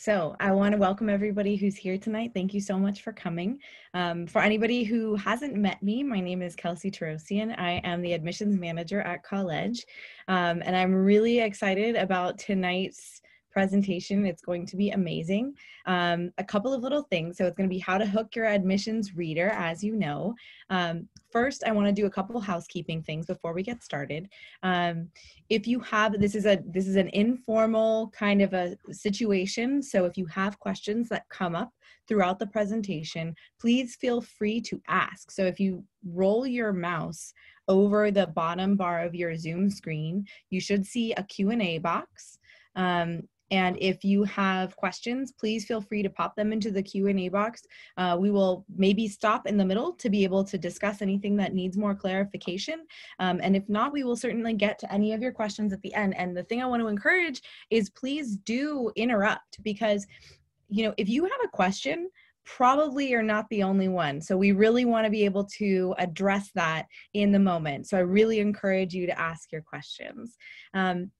So, I want to welcome everybody who's here tonight. Thank you so much for coming. Um, for anybody who hasn't met me, my name is Kelsey Tarosian. I am the admissions manager at College, um, and I'm really excited about tonight's presentation. It's going to be amazing. Um, a couple of little things. So it's going to be how to hook your admissions reader, as you know. Um, first, I want to do a couple housekeeping things before we get started. Um, if you have this is a this is an informal kind of a situation. So if you have questions that come up throughout the presentation, please feel free to ask. So if you roll your mouse over the bottom bar of your Zoom screen, you should see a Q&A box. Um, and if you have questions, please feel free to pop them into the Q&A box. Uh, we will maybe stop in the middle to be able to discuss anything that needs more clarification. Um, and if not, we will certainly get to any of your questions at the end. And the thing I want to encourage is please do interrupt because, you know, if you have a question, probably you're not the only one. So we really want to be able to address that in the moment. So I really encourage you to ask your questions. Um,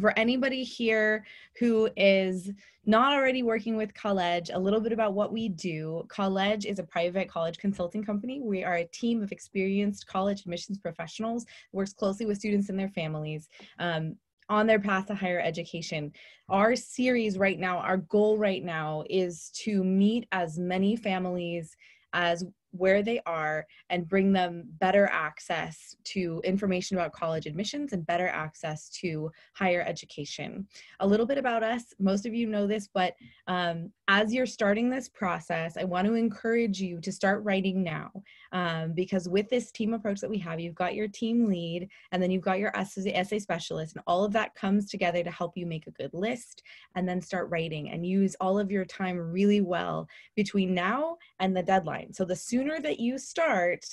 for anybody here who is not already working with College, a little bit about what we do. College is a private college consulting company. We are a team of experienced college admissions professionals, works closely with students and their families. Um, on their path to higher education. Our series right now, our goal right now is to meet as many families as where they are and bring them better access to information about college admissions and better access to higher education. A little bit about us, most of you know this, but um, as you're starting this process, I want to encourage you to start writing now um, because with this team approach that we have, you've got your team lead and then you've got your essay, essay specialist, and all of that comes together to help you make a good list and then start writing and use all of your time really well between now and the deadline. So the sooner that you start,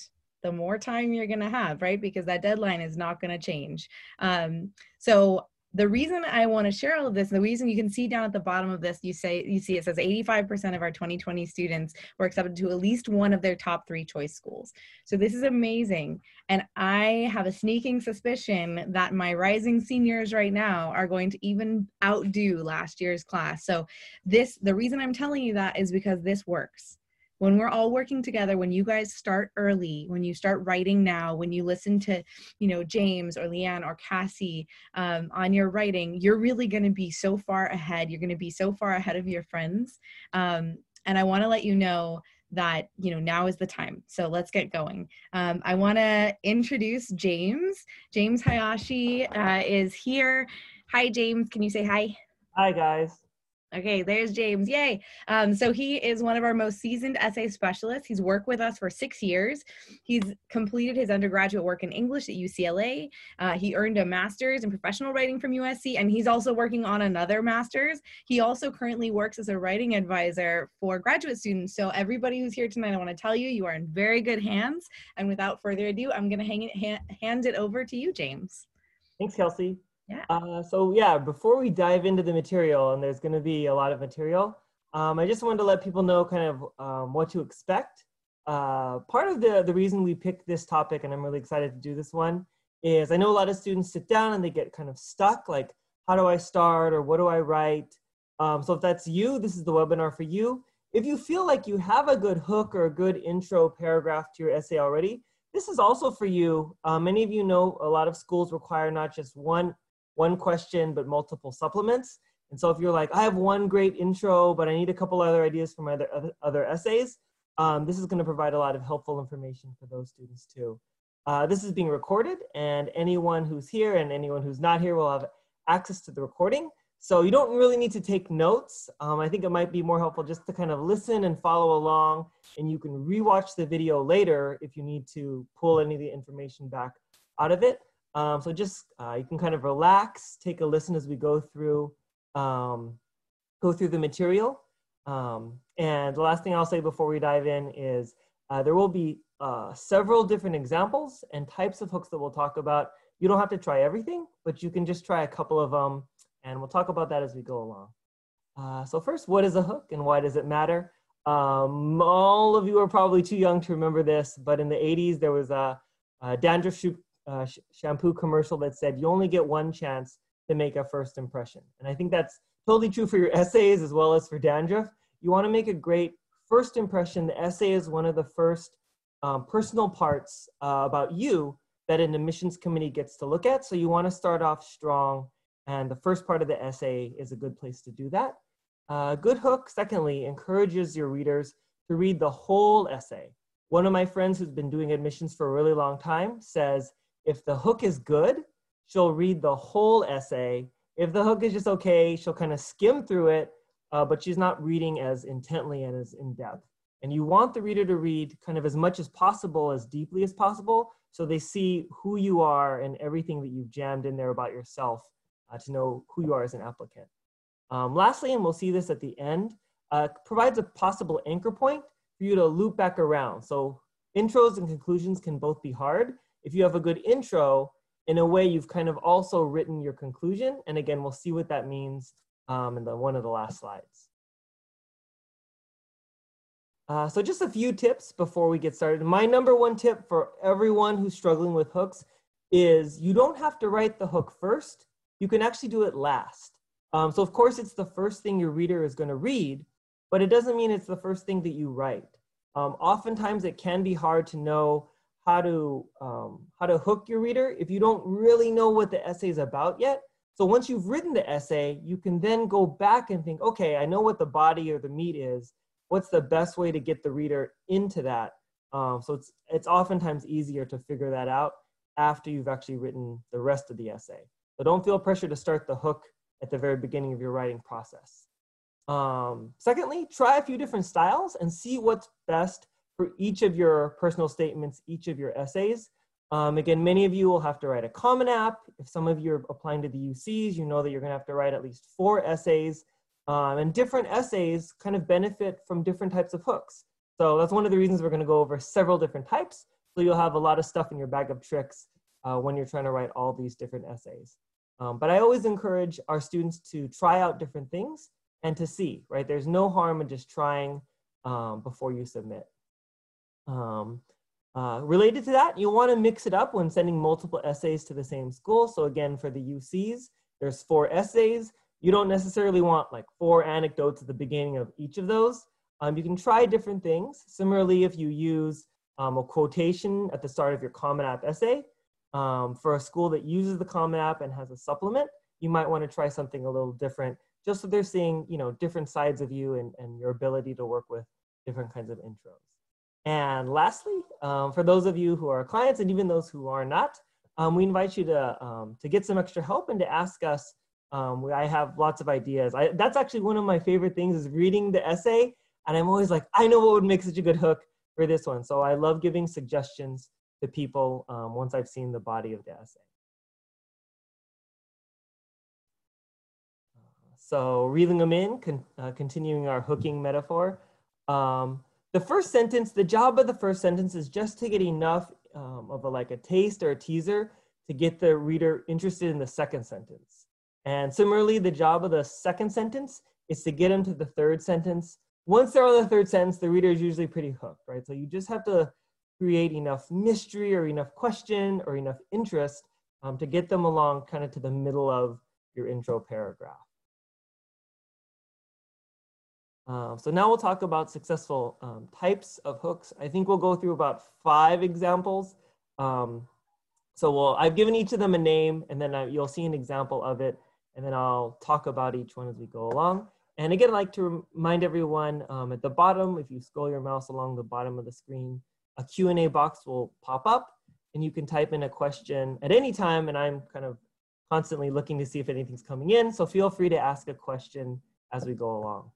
the more time you're going to have, right? Because that deadline is not going to change. Um, so the reason I want to share all of this, the reason you can see down at the bottom of this, you say you see it says 85% of our 2020 students were accepted to at least one of their top three choice schools. So this is amazing. And I have a sneaking suspicion that my rising seniors right now are going to even outdo last year's class. So this the reason I'm telling you that is because this works when we're all working together when you guys start early when you start writing now when you listen to you know james or leanne or cassie um, on your writing you're really going to be so far ahead. You're going to be so far ahead of your friends. Um, and i want to let you know that you know now is the time. So let's get going. Um, i want to introduce james. James hayashi uh, is here. Hi james. Can you say hi? Hi guys Okay, there's James. Yay. Um, so he is one of our most seasoned essay specialists. He's worked with us for six years. He's completed his undergraduate work in English at UCLA. Uh, he earned a master's in professional writing from USC, and he's also working on another master's. He also currently works as a writing advisor for graduate students. So everybody who's here tonight, I want to tell you, you are in very good hands. And without further ado, I'm going to hand it over to you, James. Thanks, Kelsey. Yeah. Uh, so yeah, before we dive into the material, and there's going to be a lot of material, um, I just wanted to let people know kind of um, what to expect. Uh, part of the, the reason we picked this topic, and I'm really excited to do this one, is I know a lot of students sit down and they get kind of stuck, like, how do I start or what do I write? Um, so if that's you, this is the webinar for you. If you feel like you have a good hook or a good intro paragraph to your essay already, this is also for you. Uh, many of you know a lot of schools require not just one one question but multiple supplements. And so if you're like, I have one great intro, but I need a couple other ideas for my other, other, essays, um, this is gonna provide a lot of helpful information for those students too. Uh, this is being recorded and anyone who's here and anyone who's not here will have access to the recording. So you don't really need to take notes. Um, I think it might be more helpful just to kind of listen and follow along and you can rewatch the video later if you need to pull any of the information back out of it. Um, so just uh, you can kind of relax, take a listen as we go through um, go through the material. Um, and the last thing I'll say before we dive in is uh, there will be uh, several different examples and types of hooks that we'll talk about. You don't have to try everything, but you can just try a couple of them, and we'll talk about that as we go along. Uh, so first, what is a hook and why does it matter? Um, all of you are probably too young to remember this, but in the 80s there was a, a dandruff uh, sh shampoo commercial that said you only get one chance to make a first impression. And I think that's totally true for your essays as well as for dandruff. You want to make a great first impression. The essay is one of the first um, personal parts uh, about you that an admissions committee gets to look at. So you want to start off strong, and the first part of the essay is a good place to do that. Uh, good hook, secondly, encourages your readers to read the whole essay. One of my friends who's been doing admissions for a really long time says if the hook is good, she'll read the whole essay. If the hook is just okay, she'll kind of skim through it, uh, but she's not reading as intently and as in depth. And you want the reader to read kind of as much as possible, as deeply as possible, so they see who you are and everything that you've jammed in there about yourself uh, to know who you are as an applicant. Um, lastly, and we'll see this at the end, uh, provides a possible anchor point for you to loop back around. So intros and conclusions can both be hard. If you have a good intro, in a way, you've kind of also written your conclusion. And again, we'll see what that means um, in the one of the last slides. Uh, so just a few tips before we get started. My number one tip for everyone who's struggling with hooks is you don't have to write the hook first. You can actually do it last. Um, so of course, it's the first thing your reader is going to read, but it doesn't mean it's the first thing that you write. Um, oftentimes, it can be hard to know how to um, how to hook your reader if you don't really know what the essay is about yet. So once you've written the essay, you can then go back and think, okay, I know what the body or the meat is. What's the best way to get the reader into that? Um, so it's it's oftentimes easier to figure that out after you've actually written the rest of the essay. So don't feel pressure to start the hook at the very beginning of your writing process. Um, secondly, try a few different styles and see what's best for each of your personal statements, each of your essays. Um, again, many of you will have to write a Common App. If some of you are applying to the UCs, you know that you're gonna have to write at least four essays. Um, and different essays kind of benefit from different types of hooks. So that's one of the reasons we're gonna go over several different types. So you'll have a lot of stuff in your bag of tricks uh, when you're trying to write all these different essays. Um, but I always encourage our students to try out different things and to see, right? There's no harm in just trying um, before you submit. Um, uh, related to that, you want to mix it up when sending multiple essays to the same school. So again, for the UCs, there's four essays. You don't necessarily want like four anecdotes at the beginning of each of those. Um, you can try different things. Similarly, if you use um, a quotation at the start of your Common App essay, um, for a school that uses the Common App and has a supplement, you might want to try something a little different, just so they're seeing you know different sides of you and, and your ability to work with different kinds of intros. And lastly, um, for those of you who are clients and even those who are not, um, we invite you to, um, to get some extra help and to ask us. Um, I have lots of ideas. I, that's actually one of my favorite things is reading the essay. And I'm always like, I know what would make such a good hook for this one. So I love giving suggestions to people um, once I've seen the body of the essay. So reeling them in, con uh, continuing our hooking metaphor. Um, the first sentence, the job of the first sentence is just to get enough um, of a, like a taste or a teaser to get the reader interested in the second sentence. And similarly, the job of the second sentence is to get them to the third sentence. Once they're on the third sentence, the reader is usually pretty hooked, right? So you just have to create enough mystery or enough question or enough interest um, to get them along kind of to the middle of your intro paragraph. Um, so now we'll talk about successful um, types of hooks. I think we'll go through about five examples. Um, so we'll, I've given each of them a name and then I, you'll see an example of it and then I'll talk about each one as we go along. And again, I'd like to remind everyone um, at the bottom, if you scroll your mouse along the bottom of the screen, a Q&A box will pop up and you can type in a question at any time and I'm kind of constantly looking to see if anything's coming in. So feel free to ask a question as we go along.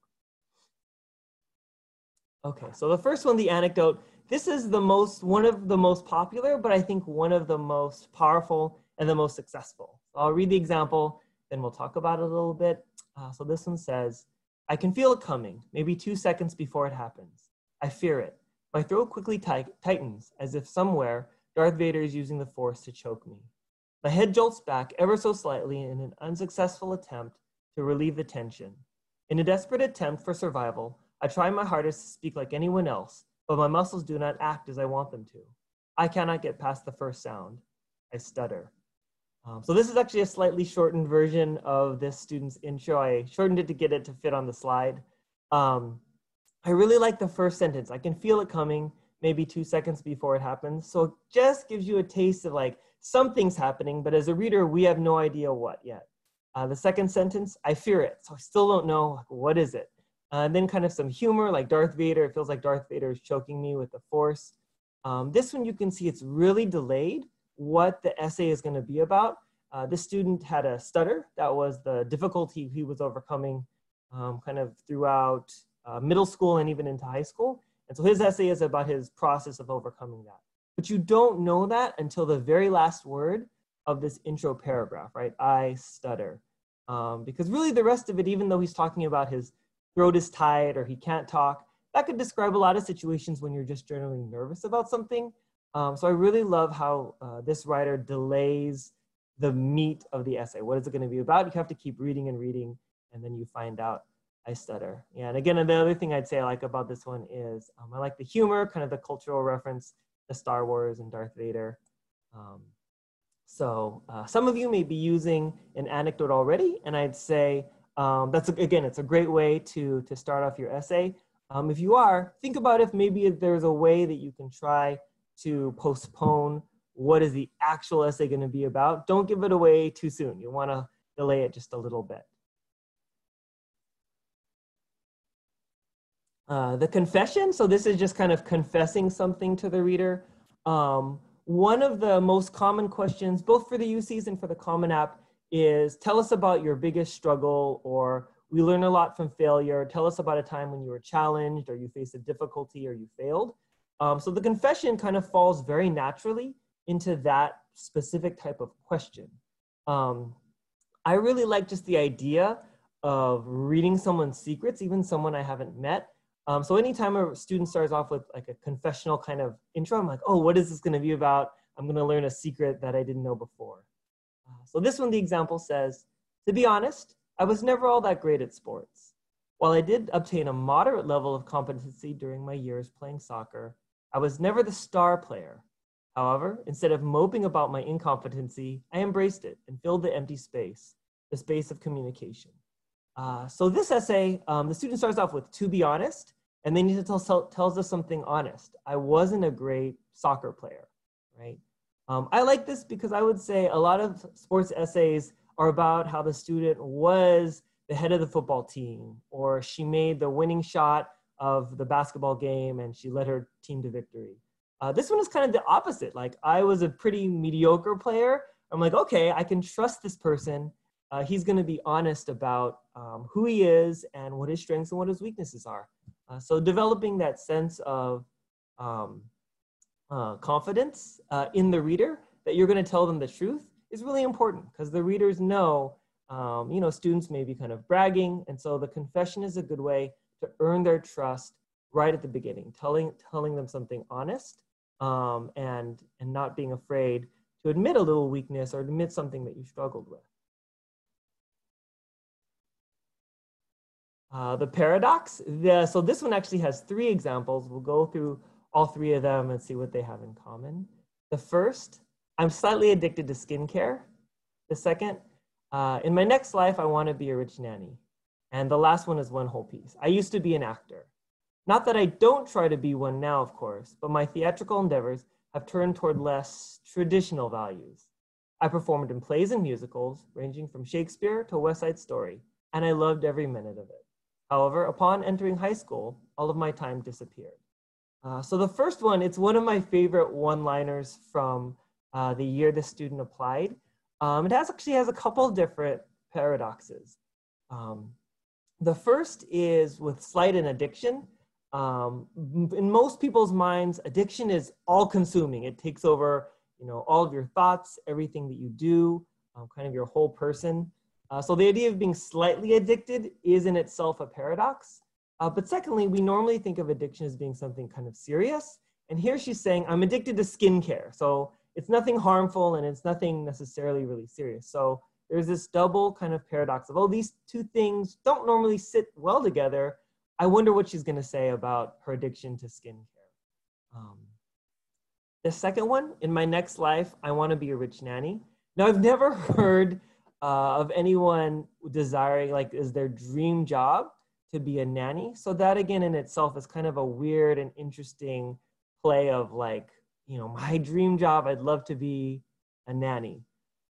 Okay, so the first one, the anecdote. This is the most, one of the most popular, but I think one of the most powerful and the most successful. I'll read the example, then we'll talk about it a little bit. Uh, so this one says, I can feel it coming, maybe two seconds before it happens. I fear it. My throat quickly tightens, as if somewhere Darth Vader is using the force to choke me. My head jolts back ever so slightly in an unsuccessful attempt to relieve the tension. In a desperate attempt for survival, I try my hardest to speak like anyone else, but my muscles do not act as I want them to. I cannot get past the first sound. I stutter. Um, so this is actually a slightly shortened version of this student's intro. I shortened it to get it to fit on the slide. Um, I really like the first sentence. I can feel it coming maybe two seconds before it happens. So it just gives you a taste of like something's happening, but as a reader, we have no idea what yet. Uh, the second sentence, I fear it. So I still don't know what is it. Uh, and then kind of some humor like Darth Vader. It feels like Darth Vader is choking me with the force. Um, this one you can see it's really delayed what the essay is going to be about. Uh, this student had a stutter. That was the difficulty he was overcoming um, kind of throughout uh, middle school and even into high school. And so his essay is about his process of overcoming that. But you don't know that until the very last word of this intro paragraph, right? I stutter. Um, because really the rest of it, even though he's talking about his throat is tight or he can't talk, that could describe a lot of situations when you're just generally nervous about something. Um, so I really love how uh, this writer delays the meat of the essay. What is it going to be about? You have to keep reading and reading, and then you find out I stutter. Yeah, and again, the other thing I'd say I like about this one is um, I like the humor, kind of the cultural reference to Star Wars and Darth Vader. Um, so uh, some of you may be using an anecdote already, and I'd say um, that's, again, it's a great way to, to start off your essay. Um, if you are, think about if maybe there's a way that you can try to postpone what is the actual essay going to be about. Don't give it away too soon. You want to delay it just a little bit. Uh, the confession, so this is just kind of confessing something to the reader. Um, one of the most common questions, both for the UCs and for the Common App, is tell us about your biggest struggle or we learn a lot from failure. Tell us about a time when you were challenged or you faced a difficulty or you failed. Um, so the confession kind of falls very naturally into that specific type of question. Um, I really like just the idea of reading someone's secrets, even someone I haven't met. Um, so anytime a student starts off with like a confessional kind of intro, I'm like, oh, what is this gonna be about? I'm gonna learn a secret that I didn't know before. Uh, so this one, the example says, to be honest, I was never all that great at sports. While I did obtain a moderate level of competency during my years playing soccer, I was never the star player. However, instead of moping about my incompetency, I embraced it and filled the empty space, the space of communication. Uh, so this essay, um, the student starts off with, to be honest, and then he tell, tells us something honest. I wasn't a great soccer player, right? Um, I like this because I would say a lot of sports essays are about how the student was the head of the football team, or she made the winning shot of the basketball game and she led her team to victory. Uh, this one is kind of the opposite. Like I was a pretty mediocre player. I'm like, okay, I can trust this person. Uh, he's going to be honest about um, who he is and what his strengths and what his weaknesses are. Uh, so developing that sense of um, uh, confidence uh, in the reader that you're going to tell them the truth is really important because the readers know, um, you know, students may be kind of bragging. And so the confession is a good way to earn their trust right at the beginning, telling, telling them something honest um, and, and not being afraid to admit a little weakness or admit something that you struggled with. Uh, the paradox, the, so this one actually has three examples. We'll go through all three of them and see what they have in common. The first, I'm slightly addicted to skincare. The second, uh, in my next life, I want to be a rich nanny. And the last one is one whole piece. I used to be an actor. Not that I don't try to be one now, of course, but my theatrical endeavors have turned toward less traditional values. I performed in plays and musicals, ranging from Shakespeare to West Side Story, and I loved every minute of it. However, upon entering high school, all of my time disappeared. Uh, so the first one, it's one of my favorite one-liners from uh, the year the student applied. Um, it has actually has a couple different paradoxes. Um, the first is with slight and addiction. Um, in most people's minds, addiction is all consuming. It takes over, you know, all of your thoughts, everything that you do, um, kind of your whole person. Uh, so the idea of being slightly addicted is in itself a paradox. Uh, but secondly, we normally think of addiction as being something kind of serious. And here she's saying, I'm addicted to skincare. So it's nothing harmful and it's nothing necessarily really serious. So there's this double kind of paradox of, oh, these two things don't normally sit well together. I wonder what she's going to say about her addiction to skincare. Um, the second one, in my next life, I want to be a rich nanny. Now, I've never heard uh, of anyone desiring, like, is their dream job to be a nanny. So that again in itself is kind of a weird and interesting play of like, you know, my dream job, I'd love to be a nanny.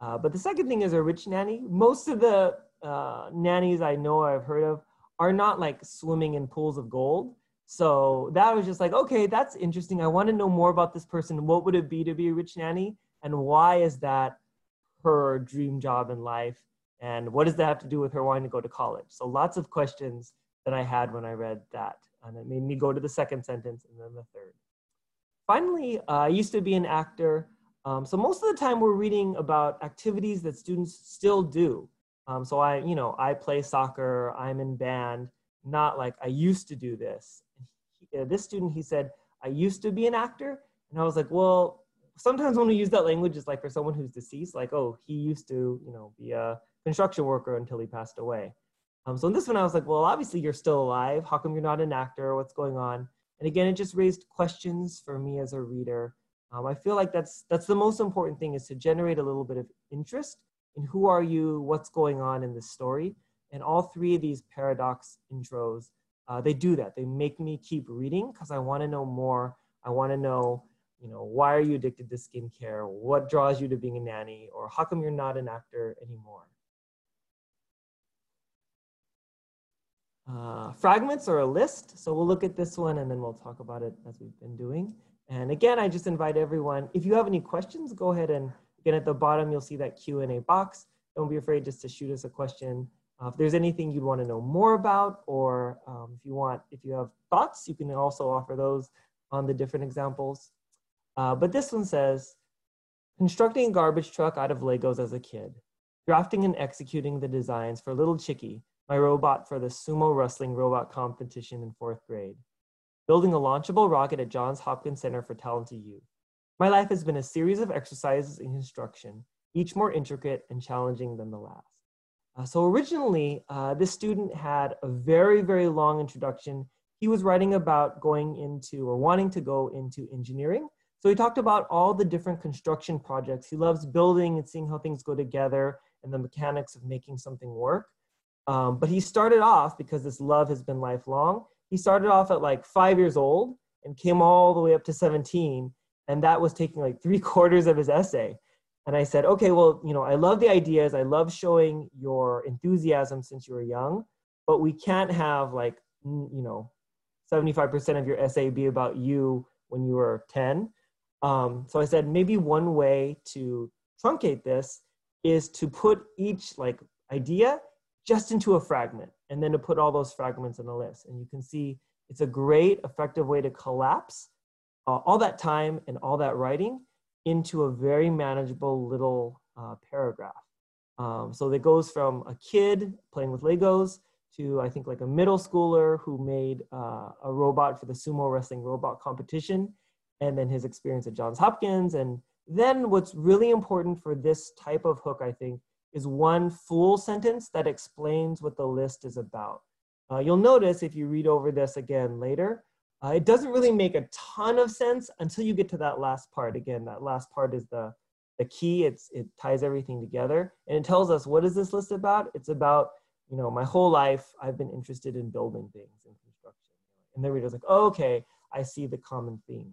Uh, but the second thing is a rich nanny. Most of the uh, nannies I know I've heard of are not like swimming in pools of gold. So that was just like, okay, that's interesting. I want to know more about this person. What would it be to be a rich nanny? And why is that her dream job in life? And what does that have to do with her wanting to go to college? So lots of questions that I had when I read that. And it made me go to the second sentence and then the third. Finally, uh, I used to be an actor. Um, so most of the time we're reading about activities that students still do. Um, so I, you know, I play soccer, I'm in band, not like I used to do this. He, uh, this student, he said, I used to be an actor. And I was like, well, sometimes when we use that language, it's like for someone who's deceased, like, oh, he used to, you know, be a construction worker until he passed away. Um, so in this one, I was like, well, obviously you're still alive. How come you're not an actor? What's going on? And again, it just raised questions for me as a reader. Um, I feel like that's that's the most important thing is to generate a little bit of interest in who are you, what's going on in this story. And all three of these paradox intros, uh, they do that. They make me keep reading because I want to know more. I want to know, you know, why are you addicted to skincare? What draws you to being a nanny? Or how come you're not an actor anymore? Uh, fragments or a list. So we'll look at this one and then we'll talk about it as we've been doing. And again, I just invite everyone, if you have any questions, go ahead and again at the bottom, you'll see that Q&A box. Don't be afraid just to shoot us a question. Uh, if there's anything you'd want to know more about, or um, if you want, if you have thoughts, you can also offer those on the different examples. Uh, but this one says, constructing a garbage truck out of Legos as a kid, drafting and executing the designs for Little Chicky, my robot for the sumo wrestling robot competition in fourth grade, building a launchable rocket at Johns Hopkins Center for Talented Youth. My life has been a series of exercises in construction, each more intricate and challenging than the last. Uh, so originally, uh, this student had a very, very long introduction. He was writing about going into or wanting to go into engineering. So he talked about all the different construction projects. He loves building and seeing how things go together and the mechanics of making something work. Um, but he started off because this love has been lifelong. He started off at like five years old and came all the way up to 17. And that was taking like three quarters of his essay. And I said, okay, well, you know, I love the ideas. I love showing your enthusiasm since you were young, but we can't have like, you know, 75% of your essay be about you when you were 10. Um, so I said, maybe one way to truncate this is to put each like idea just into a fragment and then to put all those fragments in a list. And you can see it's a great effective way to collapse uh, all that time and all that writing into a very manageable little uh, paragraph. Um, so it goes from a kid playing with Legos to I think like a middle schooler who made uh, a robot for the sumo wrestling robot competition, and then his experience at Johns Hopkins. And then what's really important for this type of hook, I think, is one full sentence that explains what the list is about. Uh, you'll notice if you read over this again later, uh, it doesn't really make a ton of sense until you get to that last part. Again, that last part is the, the key. It's, it ties everything together and it tells us what is this list about? It's about, you know, my whole life I've been interested in building things in construction. And the reader's like, oh, okay, I see the common theme.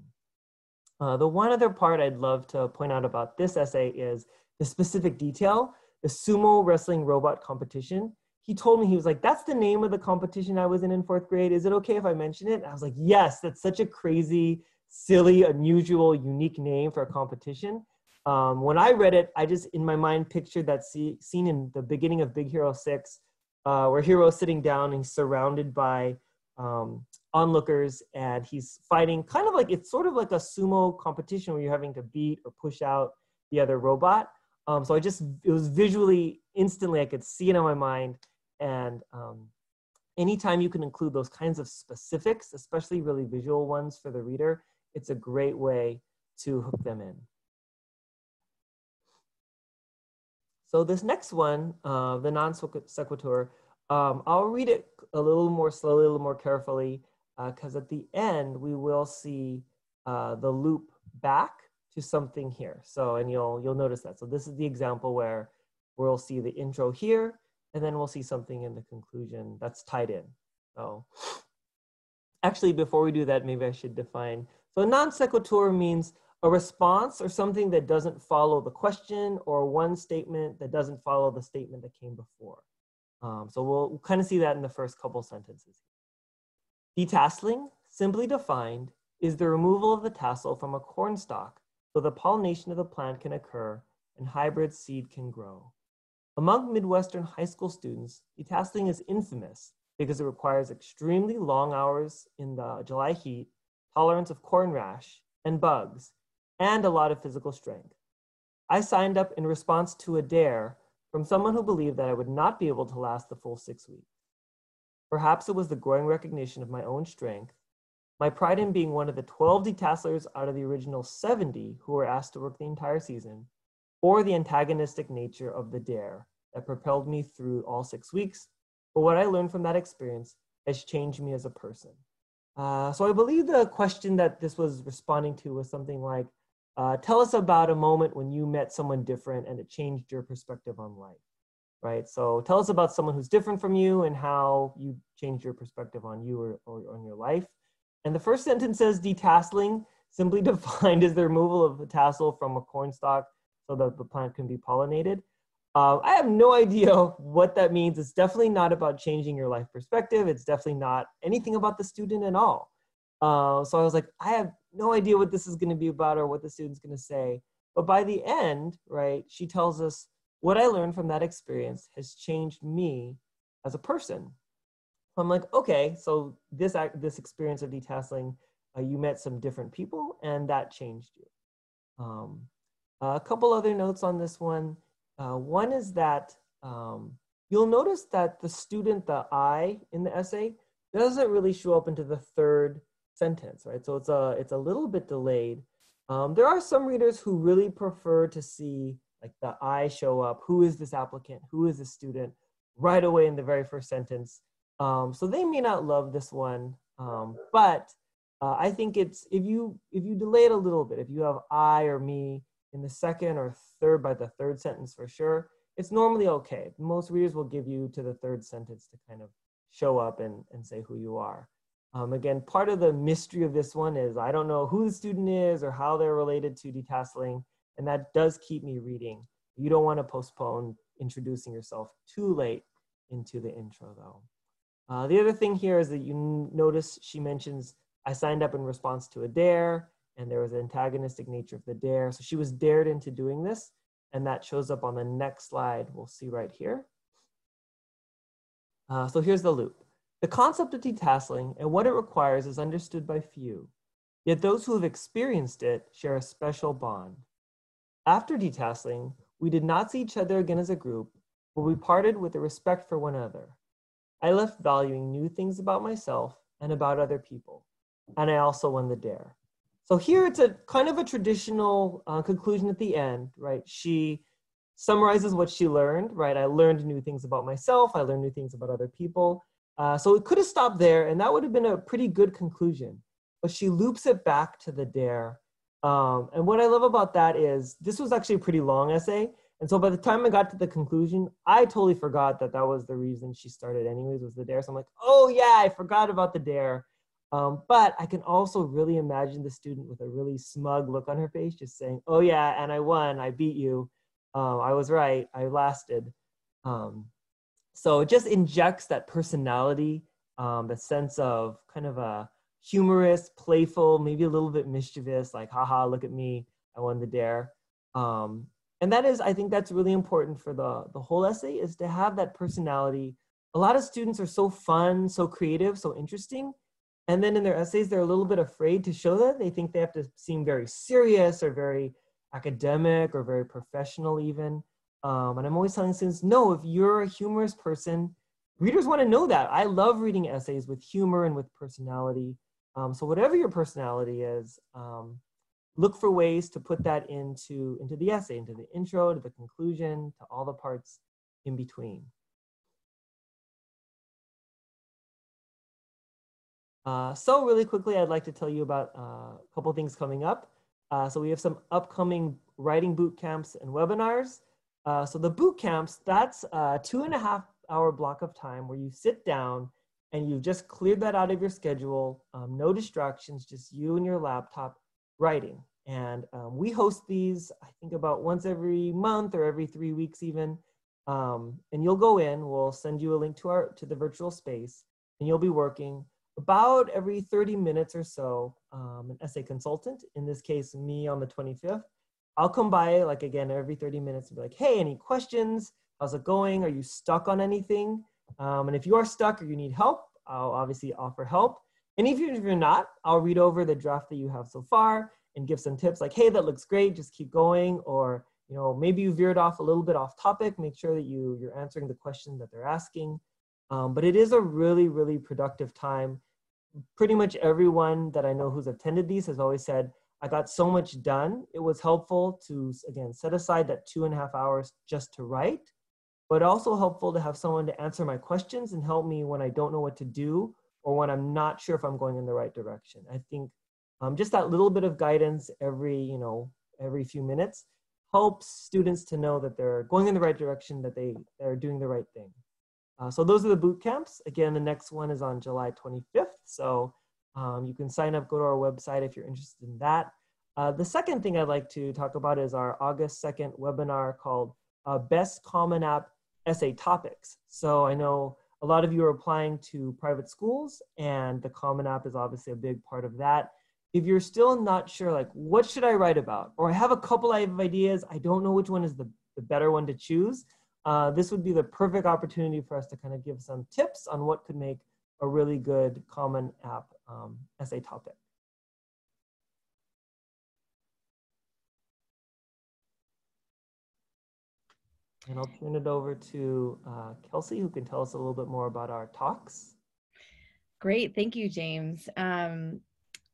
Uh, the one other part I'd love to point out about this essay is the specific detail the sumo wrestling robot competition. He told me, he was like, that's the name of the competition I was in in fourth grade. Is it okay if I mention it? And I was like, yes, that's such a crazy, silly, unusual, unique name for a competition. Um, when I read it, I just in my mind pictured that see, scene in the beginning of Big Hero 6, uh, where Hero's sitting down and he's surrounded by um, onlookers and he's fighting kind of like it's sort of like a sumo competition where you're having to beat or push out the other robot. Um, so I just, it was visually, instantly, I could see it in my mind. And um, anytime you can include those kinds of specifics, especially really visual ones for the reader, it's a great way to hook them in. So this next one, uh, the non sequitur, um, I'll read it a little more slowly, a little more carefully, because uh, at the end we will see uh, the loop back to something here. So, and you'll, you'll notice that. So this is the example where we'll see the intro here, and then we'll see something in the conclusion that's tied in. So actually, before we do that, maybe I should define. So non sequitur means a response or something that doesn't follow the question or one statement that doesn't follow the statement that came before. Um, so we'll, we'll kind of see that in the first couple sentences. Detasseling, simply defined, is the removal of the tassel from a corn stalk so the pollination of the plant can occur and hybrid seed can grow. Among Midwestern high school students, detasseling is infamous because it requires extremely long hours in the July heat, tolerance of corn rash and bugs, and a lot of physical strength. I signed up in response to a dare from someone who believed that I would not be able to last the full six weeks. Perhaps it was the growing recognition of my own strength my pride in being one of the 12 detasselers out of the original 70 who were asked to work the entire season, or the antagonistic nature of the dare that propelled me through all six weeks. But what I learned from that experience has changed me as a person. Uh, so I believe the question that this was responding to was something like, uh, tell us about a moment when you met someone different and it changed your perspective on life, right? So tell us about someone who's different from you and how you changed your perspective on you or, or on your life. And the first sentence says detasseling, simply defined as the removal of a tassel from a corn stalk so that the plant can be pollinated. Uh, I have no idea what that means. It's definitely not about changing your life perspective. It's definitely not anything about the student at all. Uh, so I was like, I have no idea what this is going to be about or what the student's going to say. But by the end, right, she tells us what I learned from that experience has changed me as a person. I'm like, okay, so this this experience of detasseling, uh, you met some different people, and that changed you. Um, a couple other notes on this one. Uh, one is that um, you'll notice that the student, the I in the essay, doesn't really show up into the third sentence, right? So it's a it's a little bit delayed. Um, there are some readers who really prefer to see like the I show up. Who is this applicant? Who is this student? Right away in the very first sentence. Um, so they may not love this one, um, but uh, I think it's if you if you delay it a little bit, if you have I or me in the second or third by the third sentence for sure, it's normally okay. Most readers will give you to the third sentence to kind of show up and, and say who you are. Um, again, part of the mystery of this one is I don't know who the student is or how they're related to detasseling, and that does keep me reading. You don't want to postpone introducing yourself too late into the intro though. Uh, the other thing here is that you notice she mentions, I signed up in response to a dare, and there was an antagonistic nature of the dare. So she was dared into doing this, and that shows up on the next slide we'll see right here. Uh, so here's the loop. The concept of detasseling and what it requires is understood by few, yet those who have experienced it share a special bond. After detasseling, we did not see each other again as a group, but we parted with a respect for one another. I left valuing new things about myself and about other people. And I also won the dare. So here it's a kind of a traditional uh, conclusion at the end, right? She summarizes what she learned, right? I learned new things about myself. I learned new things about other people. Uh, so it could have stopped there, and that would have been a pretty good conclusion. But she loops it back to the dare. Um, and what I love about that is this was actually a pretty long essay, and so by the time I got to the conclusion, I totally forgot that that was the reason she started anyways was the dare. So I'm like, oh yeah, I forgot about the dare. Um, but I can also really imagine the student with a really smug look on her face, just saying, oh yeah, and I won, I beat you. Um, I was right, I lasted. Um, so it just injects that personality, um, the sense of kind of a humorous, playful, maybe a little bit mischievous, like, haha, look at me, I won the dare. Um, and that is i think that's really important for the the whole essay is to have that personality. A lot of students are so fun so creative so interesting. And then in their essays they're a little bit afraid to show that. They think they have to seem very serious or very academic or very professional even. Um, and i'm always telling students no if you're a humorous person readers want to know that. I love reading essays with humor and with personality. Um, so whatever your personality is um, look for ways to put that into, into the essay, into the intro, to the conclusion, to all the parts in between. Uh, so really quickly, I'd like to tell you about uh, a couple things coming up. Uh, so we have some upcoming writing boot camps and webinars. Uh, so the boot camps, that's a two and a half hour block of time where you sit down and you've just cleared that out of your schedule, um, no distractions, just you and your laptop writing. And um, we host these, I think about once every month or every three weeks even. Um, and you'll go in, we'll send you a link to our to the virtual space, and you'll be working about every 30 minutes or so, um, an essay consultant, in this case, me on the 25th, I'll come by like again every 30 minutes and be like, hey, any questions? How's it going? Are you stuck on anything? Um, and if you are stuck or you need help, I'll obviously offer help. And even if you're not, I'll read over the draft that you have so far and give some tips like, hey, that looks great, just keep going. Or, you know, maybe you veered off a little bit off topic, make sure that you, you're answering the question that they're asking. Um, but it is a really, really productive time. Pretty much everyone that I know who's attended these has always said, I got so much done. It was helpful to, again, set aside that two and a half hours just to write, but also helpful to have someone to answer my questions and help me when I don't know what to do or when I'm not sure if I'm going in the right direction. I think um, just that little bit of guidance every, you know, every few minutes helps students to know that they're going in the right direction, that they, they're doing the right thing. Uh, so those are the boot camps. Again, the next one is on July 25th. So um, you can sign up, go to our website if you're interested in that. Uh, the second thing I'd like to talk about is our August 2nd webinar called uh, Best Common App Essay Topics. So I know a lot of you are applying to private schools and the Common App is obviously a big part of that. If you're still not sure, like, what should I write about? Or I have a couple of ideas, I don't know which one is the, the better one to choose uh, this would be the perfect opportunity for us to kind of give some tips on what could make a really good common app um, essay topic. And I'll turn it over to uh, Kelsey, who can tell us a little bit more about our talks. Great, thank you, James. Um,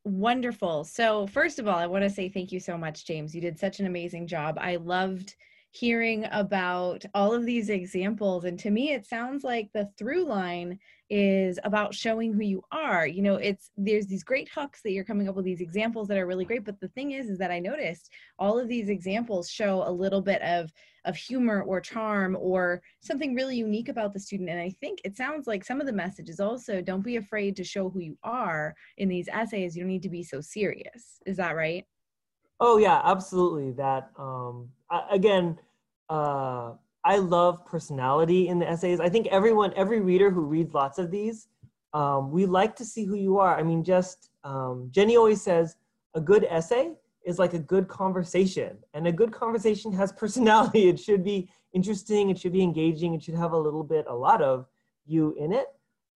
wonderful. So first of all, I want to say thank you so much, James. You did such an amazing job. I loved hearing about all of these examples. And to me, it sounds like the through line is about showing who you are. You know, it's there's these great hooks that you're coming up with these examples that are really great. But the thing is, is that I noticed all of these examples show a little bit of of humor or charm or something really unique about the student. And I think it sounds like some of the messages also don't be afraid to show who you are in these essays. You don't need to be so serious. Is that right? Oh yeah, absolutely. That um, I, again, uh, I love personality in the essays. I think everyone, every reader who reads lots of these, um, we like to see who you are. I mean, just um, Jenny always says a good essay is like a good conversation, and a good conversation has personality. It should be interesting. It should be engaging. It should have a little bit, a lot of you in it.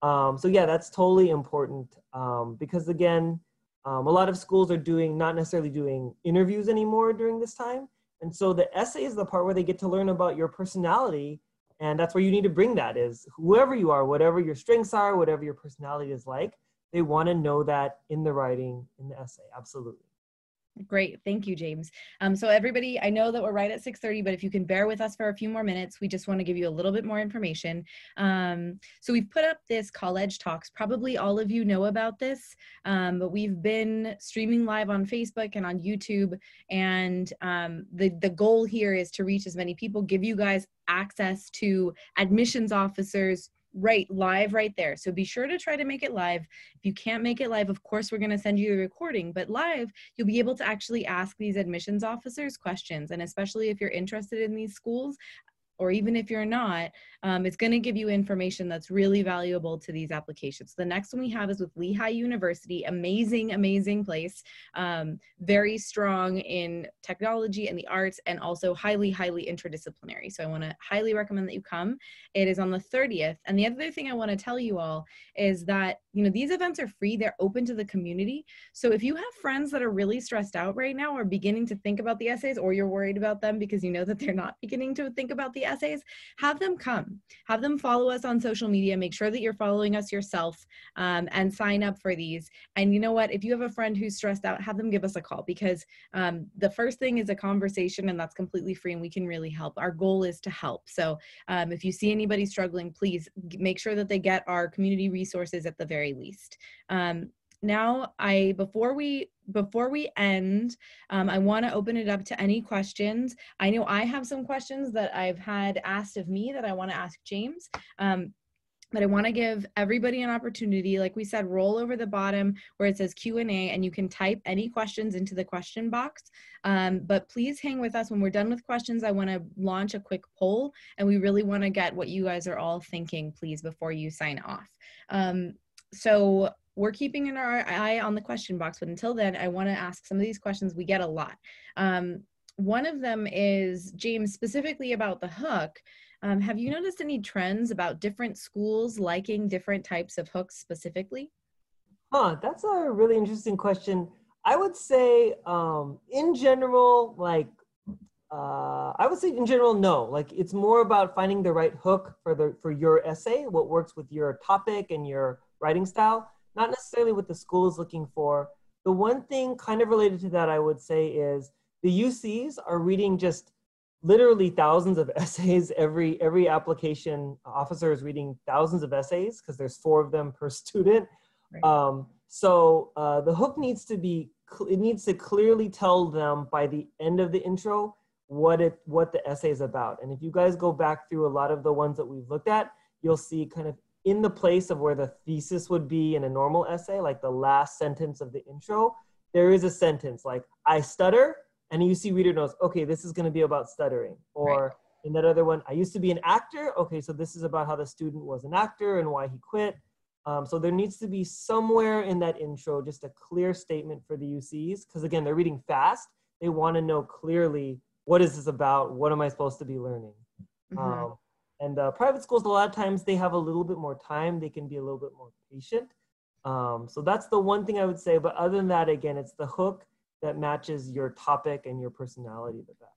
Um, so yeah, that's totally important um, because again, um, a lot of schools are doing, not necessarily doing interviews anymore during this time. And so the essay is the part where they get to learn about your personality. And that's where you need to bring that is whoever you are, whatever your strengths are, whatever your personality is like, they want to know that in the writing, in the essay. Absolutely. Great. Thank you, James. Um, so everybody, I know that we're right at 6.30, but if you can bear with us for a few more minutes, we just want to give you a little bit more information. Um, so we've put up this College Talks. Probably all of you know about this, um, but we've been streaming live on Facebook and on YouTube. And um, the, the goal here is to reach as many people, give you guys access to admissions officers, right live right there. So be sure to try to make it live. If you can't make it live of course we're going to send you a recording but live you'll be able to actually ask these admissions officers questions. And especially if you're interested in these schools or even if you're not, um, it's going to give you information that's really valuable to these applications. The next one we have is with Lehigh University, amazing, amazing place, um, very strong in technology and the arts, and also highly, highly interdisciplinary. So I want to highly recommend that you come. It is on the 30th. And the other thing I want to tell you all is that, you know, these events are free, they're open to the community. So if you have friends that are really stressed out right now or beginning to think about the essays, or you're worried about them because you know that they're not beginning to think about the essays, have them come. Have them follow us on social media. Make sure that you're following us yourself um, and sign up for these. And you know what? If you have a friend who's stressed out, have them give us a call because um, the first thing is a conversation and that's completely free and we can really help. Our goal is to help. So um, if you see anybody struggling, please make sure that they get our community resources at the very least. Um, now I before we before we end, um, I want to open it up to any questions. I know I have some questions that I've had asked of me that I want to ask James. Um, but I want to give everybody an opportunity. Like we said, roll over the bottom where it says Q and A, and you can type any questions into the question box. Um, but please hang with us when we're done with questions. I want to launch a quick poll, and we really want to get what you guys are all thinking, please, before you sign off. Um, so we're keeping an eye on the question box, but until then, I want to ask some of these questions we get a lot. Um, one of them is James, specifically about the hook. Um, have you noticed any trends about different schools liking different types of hooks specifically? Huh, that's a really interesting question. I would say, um, in general, like, uh, I would say in general, no. Like, it's more about finding the right hook for the for your essay, what works with your topic and your writing style, not necessarily what the school is looking for. The one thing kind of related to that, I would say, is the UCs are reading just literally thousands of essays every every application officer is reading thousands of essays because there's four of them per student right. um, so uh, the hook needs to be it needs to clearly tell them by the end of the intro what it what the essay is about and if you guys go back through a lot of the ones that we've looked at you'll see kind of in the place of where the thesis would be in a normal essay like the last sentence of the intro there is a sentence like i stutter and a UC reader knows, okay, this is going to be about stuttering. Or right. in that other one, I used to be an actor. Okay, so this is about how the student was an actor and why he quit. Um, so there needs to be somewhere in that intro just a clear statement for the UCs, because again, they're reading fast. They want to know clearly what is this about? What am I supposed to be learning? Mm-hmm. Um, and uh, private schools, a lot of times they have a little bit more time. They can be a little bit more patient. Um, so that's the one thing I would say. But other than that, again, it's the hook that matches your topic and your personality the best.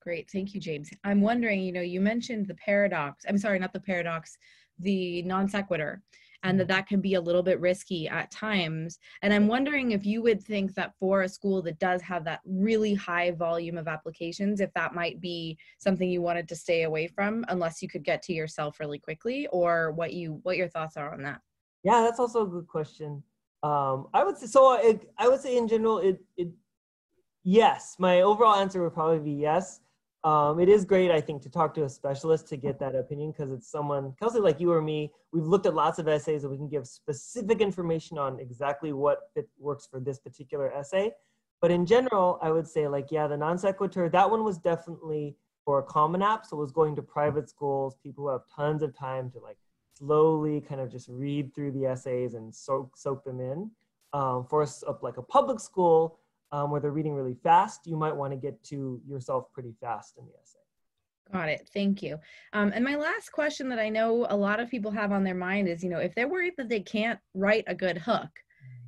Great. Thank you, James. I'm wondering, you know, you mentioned the paradox. I'm sorry, not the paradox, the non sequitur, and that that can be a little bit risky at times. And I'm wondering if you would think that for a school that does have that really high volume of applications, if that might be something you wanted to stay away from unless you could get to yourself really quickly, or what you what your thoughts are on that. Yeah, that's also a good question. Um, I would say so. It, I would say in general, it, it yes. My overall answer would probably be yes. Um, it is great, I think, to talk to a specialist to get that opinion because it's someone, Kelsey, like you or me. We've looked at lots of essays and we can give specific information on exactly what works for this particular essay. But in general, I would say, like, yeah, the non sequitur, that one was definitely for a common app. So it was going to private schools, people who have tons of time to like slowly kind of just read through the essays and soak, soak them in. Um, for a, like a public school um, where they're reading really fast, you might want to get to yourself pretty fast in the essay. Got it. Thank you. Um, and my last question that I know a lot of people have on their mind is, you know, if they're worried that they can't write a good hook,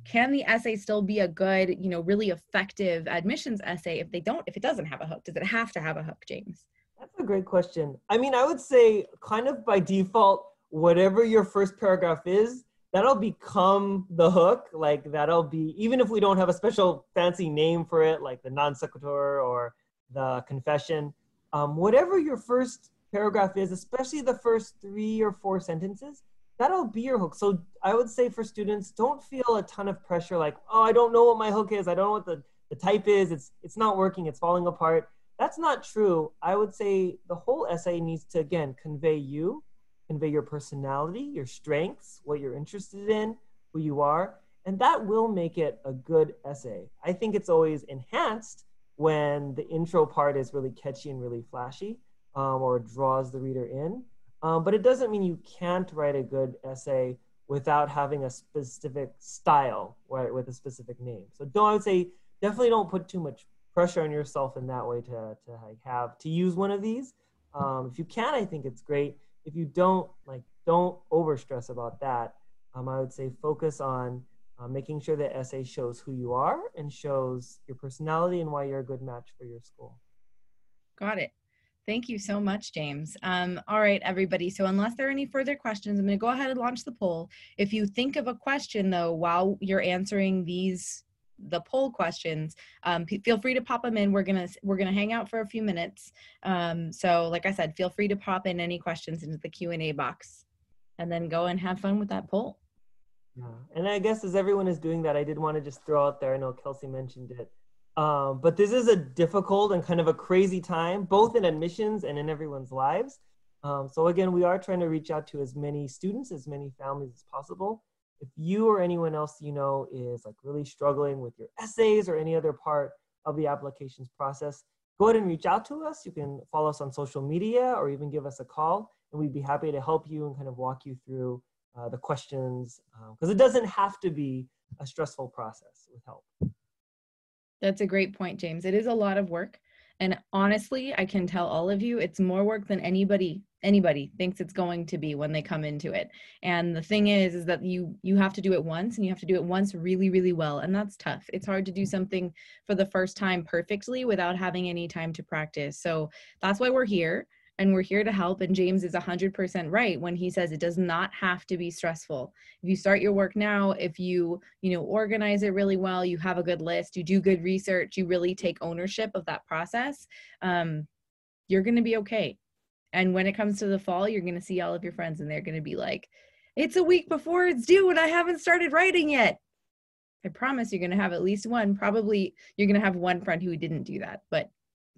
can the essay still be a good, you know, really effective admissions essay if they don't, if it doesn't have a hook? Does it have to have a hook, James? That's a great question. I mean, I would say kind of by default, whatever your first paragraph is, that'll become the hook. Like that'll be, even if we don't have a special fancy name for it, like the non sequitur or the confession, um, whatever your first paragraph is, especially the first three or four sentences, that'll be your hook. So I would say for students, don't feel a ton of pressure like, oh, I don't know what my hook is. I don't know what the, the type is. It's, it's not working. It's falling apart. That's not true. I would say the whole essay needs to, again, convey you convey your personality, your strengths, what you're interested in, who you are, and that will make it a good essay. I think it's always enhanced when the intro part is really catchy and really flashy um, or draws the reader in. Um, but it doesn't mean you can't write a good essay without having a specific style right, with a specific name. So don't I would say definitely don't put too much pressure on yourself in that way to, to have to use one of these. Um, if you can, I think it's great if you don't like don't over stress about that um, i would say focus on uh, making sure the essay shows who you are and shows your personality and why you're a good match for your school got it Thank you so much, James. Um, all right, everybody. So, unless there are any further questions, I'm going to go ahead and launch the poll. If you think of a question, though, while you're answering these the poll questions um, p- feel free to pop them in we're gonna we're gonna hang out for a few minutes um, so like i said feel free to pop in any questions into the q&a box and then go and have fun with that poll Yeah, and I guess as everyone is doing that, I did want to just throw out there. I know Kelsey mentioned it, um, but this is a difficult and kind of a crazy time, both in admissions and in everyone's lives. Um, so again, we are trying to reach out to as many students, as many families as possible. If you or anyone else you know is like really struggling with your essays or any other part of the applications process, go ahead and reach out to us. You can follow us on social media or even give us a call, and we'd be happy to help you and kind of walk you through uh, the questions because uh, it doesn't have to be a stressful process with help. That's a great point, James. It is a lot of work. And honestly, I can tell all of you it's more work than anybody anybody thinks it's going to be when they come into it. And the thing is is that you you have to do it once and you have to do it once really really well and that's tough. It's hard to do something for the first time perfectly without having any time to practice. So that's why we're here and we're here to help and james is 100% right when he says it does not have to be stressful if you start your work now if you you know organize it really well you have a good list you do good research you really take ownership of that process um, you're going to be okay and when it comes to the fall you're going to see all of your friends and they're going to be like it's a week before it's due and i haven't started writing yet i promise you're going to have at least one probably you're going to have one friend who didn't do that but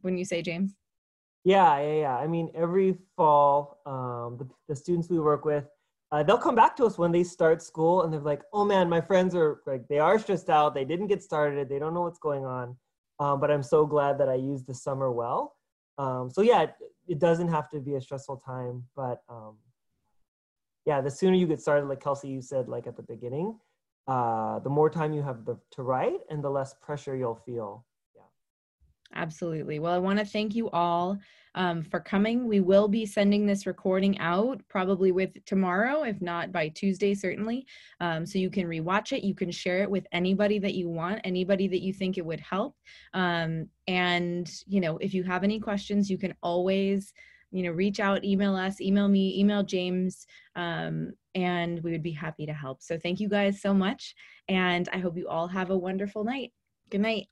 when you say james yeah, yeah, yeah. I mean, every fall, um, the, the students we work with, uh, they'll come back to us when they start school and they're like, oh man, my friends are like, they are stressed out. They didn't get started. They don't know what's going on. Um, but I'm so glad that I used the summer well. Um, so yeah, it, doesn't have to be a stressful time, but um, yeah, the sooner you get started, like Kelsey, you said, like at the beginning, uh, the more time you have the, to write and the less pressure you'll feel Absolutely. Well, I want to thank you all um, for coming. We will be sending this recording out probably with tomorrow, if not by Tuesday, certainly. Um, so you can rewatch it. You can share it with anybody that you want, anybody that you think it would help. Um, and, you know, if you have any questions, you can always, you know, reach out, email us, email me, email James, um, and we would be happy to help. So thank you guys so much. And I hope you all have a wonderful night. Good night.